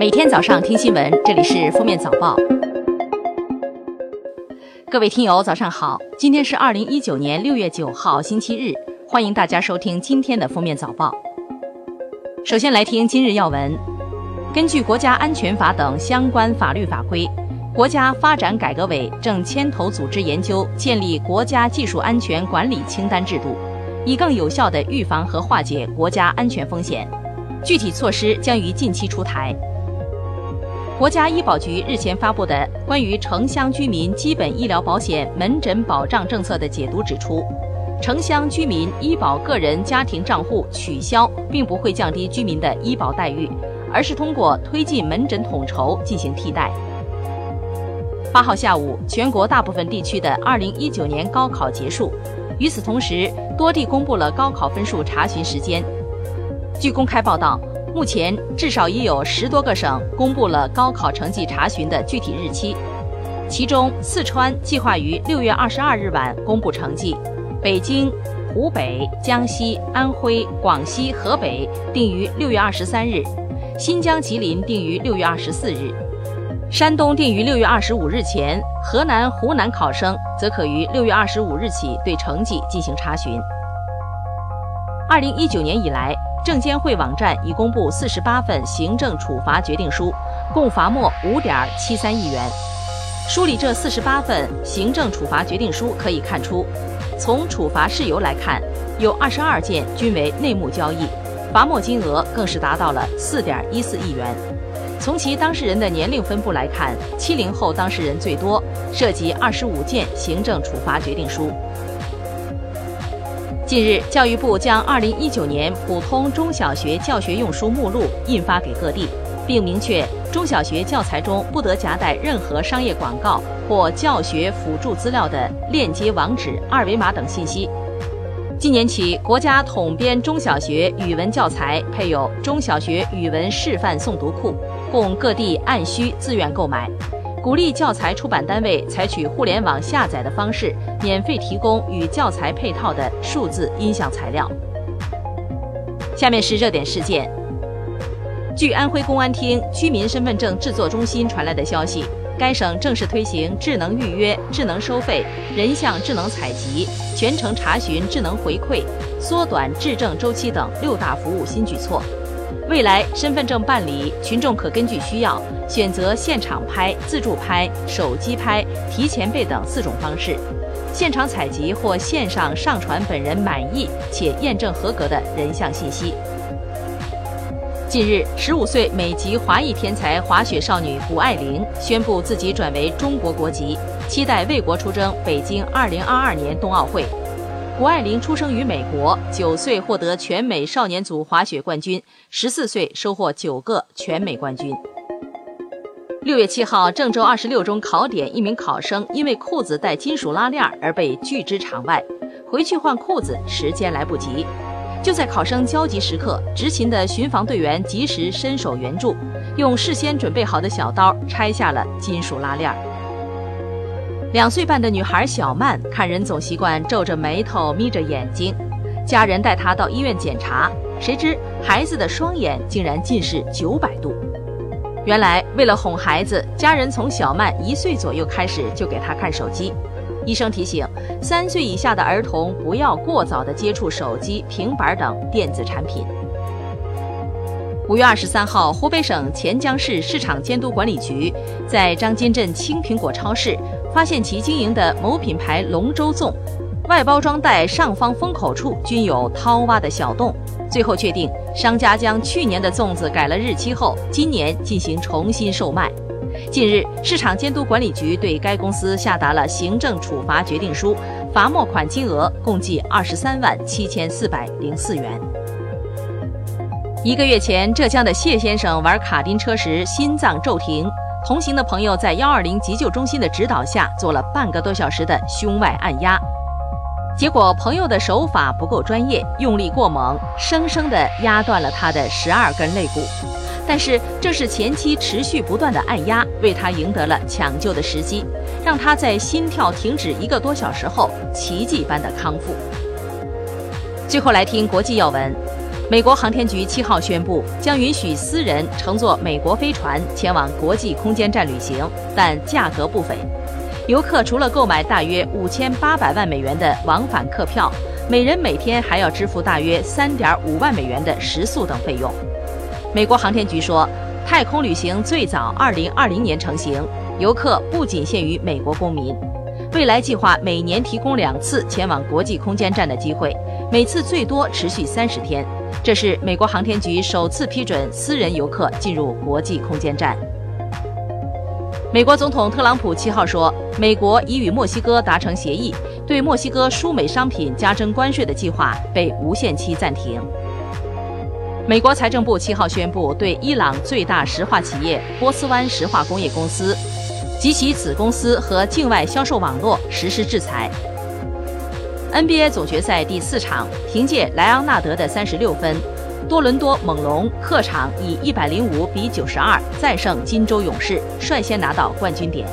每天早上听新闻，这里是《封面早报》。各位听友，早上好！今天是二零一九年六月九号，星期日，欢迎大家收听今天的《封面早报》。首先来听今日要闻。根据国家安全法等相关法律法规，国家发展改革委正牵头组织研究建立国家技术安全管理清单制度，以更有效地预防和化解国家安全风险。具体措施将于近期出台。国家医保局日前发布的关于城乡居民基本医疗保险门诊保障政策的解读指出，城乡居民医保个人家庭账户取消，并不会降低居民的医保待遇，而是通过推进门诊统筹进行替代。八号下午，全国大部分地区的二零一九年高考结束，与此同时，多地公布了高考分数查询时间。据公开报道，目前至少已有十多个省公布了高考成绩查询的具体日期，其中四川计划于六月二十二日晚公布成绩，北京、湖北、江西、安徽、广西、河北定于六月二十三日，新疆、吉林定于六月二十四日，山东定于六月二十五日前，河南、湖南考生则可于六月二十五日起对成绩进行查询。二零一九年以来。证监会网站已公布四十八份行政处罚决定书，共罚没五点七三亿元。梳理这四十八份行政处罚决定书，可以看出，从处罚事由来看，有二十二件均为内幕交易，罚没金额更是达到了四点一四亿元。从其当事人的年龄分布来看，七零后当事人最多，涉及二十五件行政处罚决定书。近日，教育部将2019年普通中小学教学用书目录印发给各地，并明确中小学教材中不得夹带任何商业广告或教学辅助资料的链接网址、二维码等信息。今年起，国家统编中小学语文教材配有中小学语文示范诵读库，供各地按需自愿购买。鼓励教材出版单位采取互联网下载的方式，免费提供与教材配套的数字音像材料。下面是热点事件。据安徽公安厅居民身份证制作中心传来的消息，该省正式推行智能预约、智能收费、人像智能采集、全程查询、智能回馈、缩短质证周期等六大服务新举措。未来身份证办理，群众可根据需要选择现场拍、自助拍、手机拍、提前备等四种方式，现场采集或线上上传本人满意且验证合格的人像信息。近日，十五岁美籍华裔天才滑雪少女谷爱凌宣布自己转为中国国籍，期待为国出征北京二零二二年冬奥会。谷爱凌出生于美国，九岁获得全美少年组滑雪冠军，十四岁收获九个全美冠军。六月七号，郑州二十六中考点，一名考生因为裤子带金属拉链而被拒之场外，回去换裤子时间来不及。就在考生焦急时刻，执勤的巡防队员及时伸手援助，用事先准备好的小刀拆下了金属拉链。两岁半的女孩小曼看人总习惯皱着眉头、眯着眼睛，家人带她到医院检查，谁知孩子的双眼竟然近视九百度。原来为了哄孩子，家人从小曼一岁左右开始就给她看手机。医生提醒，三岁以下的儿童不要过早的接触手机、平板等电子产品。五月二十三号，湖北省潜江市市场监督管理局在张金镇青苹果超市。发现其经营的某品牌龙舟粽，外包装袋上方封口处均有掏挖的小洞。最后确定，商家将去年的粽子改了日期后，今年进行重新售卖。近日，市场监督管理局对该公司下达了行政处罚决定书，罚没款金额共计二十三万七千四百零四元。一个月前，浙江的谢先生玩卡丁车时心脏骤停。同行的朋友在幺二零急救中心的指导下做了半个多小时的胸外按压，结果朋友的手法不够专业，用力过猛，生生的压断了他的十二根肋骨。但是这是前期持续不断的按压，为他赢得了抢救的时机，让他在心跳停止一个多小时后奇迹般的康复。最后来听国际要闻。美国航天局七号宣布，将允许私人乘坐美国飞船前往国际空间站旅行，但价格不菲。游客除了购买大约五千八百万美元的往返客票，每人每天还要支付大约三点五万美元的食宿等费用。美国航天局说，太空旅行最早二零二零年成型，游客不仅限于美国公民。未来计划每年提供两次前往国际空间站的机会，每次最多持续三十天。这是美国航天局首次批准私人游客进入国际空间站。美国总统特朗普七号说，美国已与墨西哥达成协议，对墨西哥输美商品加征关税的计划被无限期暂停。美国财政部七号宣布，对伊朗最大石化企业波斯湾石化工业公司及其子公司和境外销售网络实施制裁。NBA 总决赛第四场，凭借莱昂纳德的三十六分，多伦多猛龙客场以一百零五比九十二再胜金州勇士，率先拿到冠军点。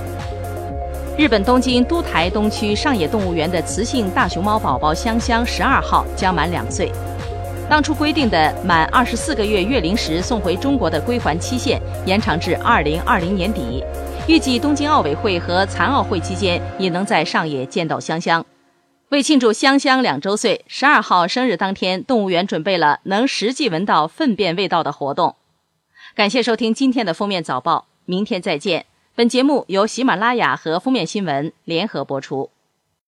日本东京都台东区上野动物园的雌性大熊猫宝宝香香十二号将满两岁，当初规定的满二十四个月月龄时送回中国的归还期限延长至二零二零年底，预计东京奥委会和残奥会期间也能在上野见到香香。为庆祝香香两周岁，十二号生日当天，动物园准备了能实际闻到粪便味道的活动。感谢收听今天的封面早报，明天再见。本节目由喜马拉雅和封面新闻联合播出。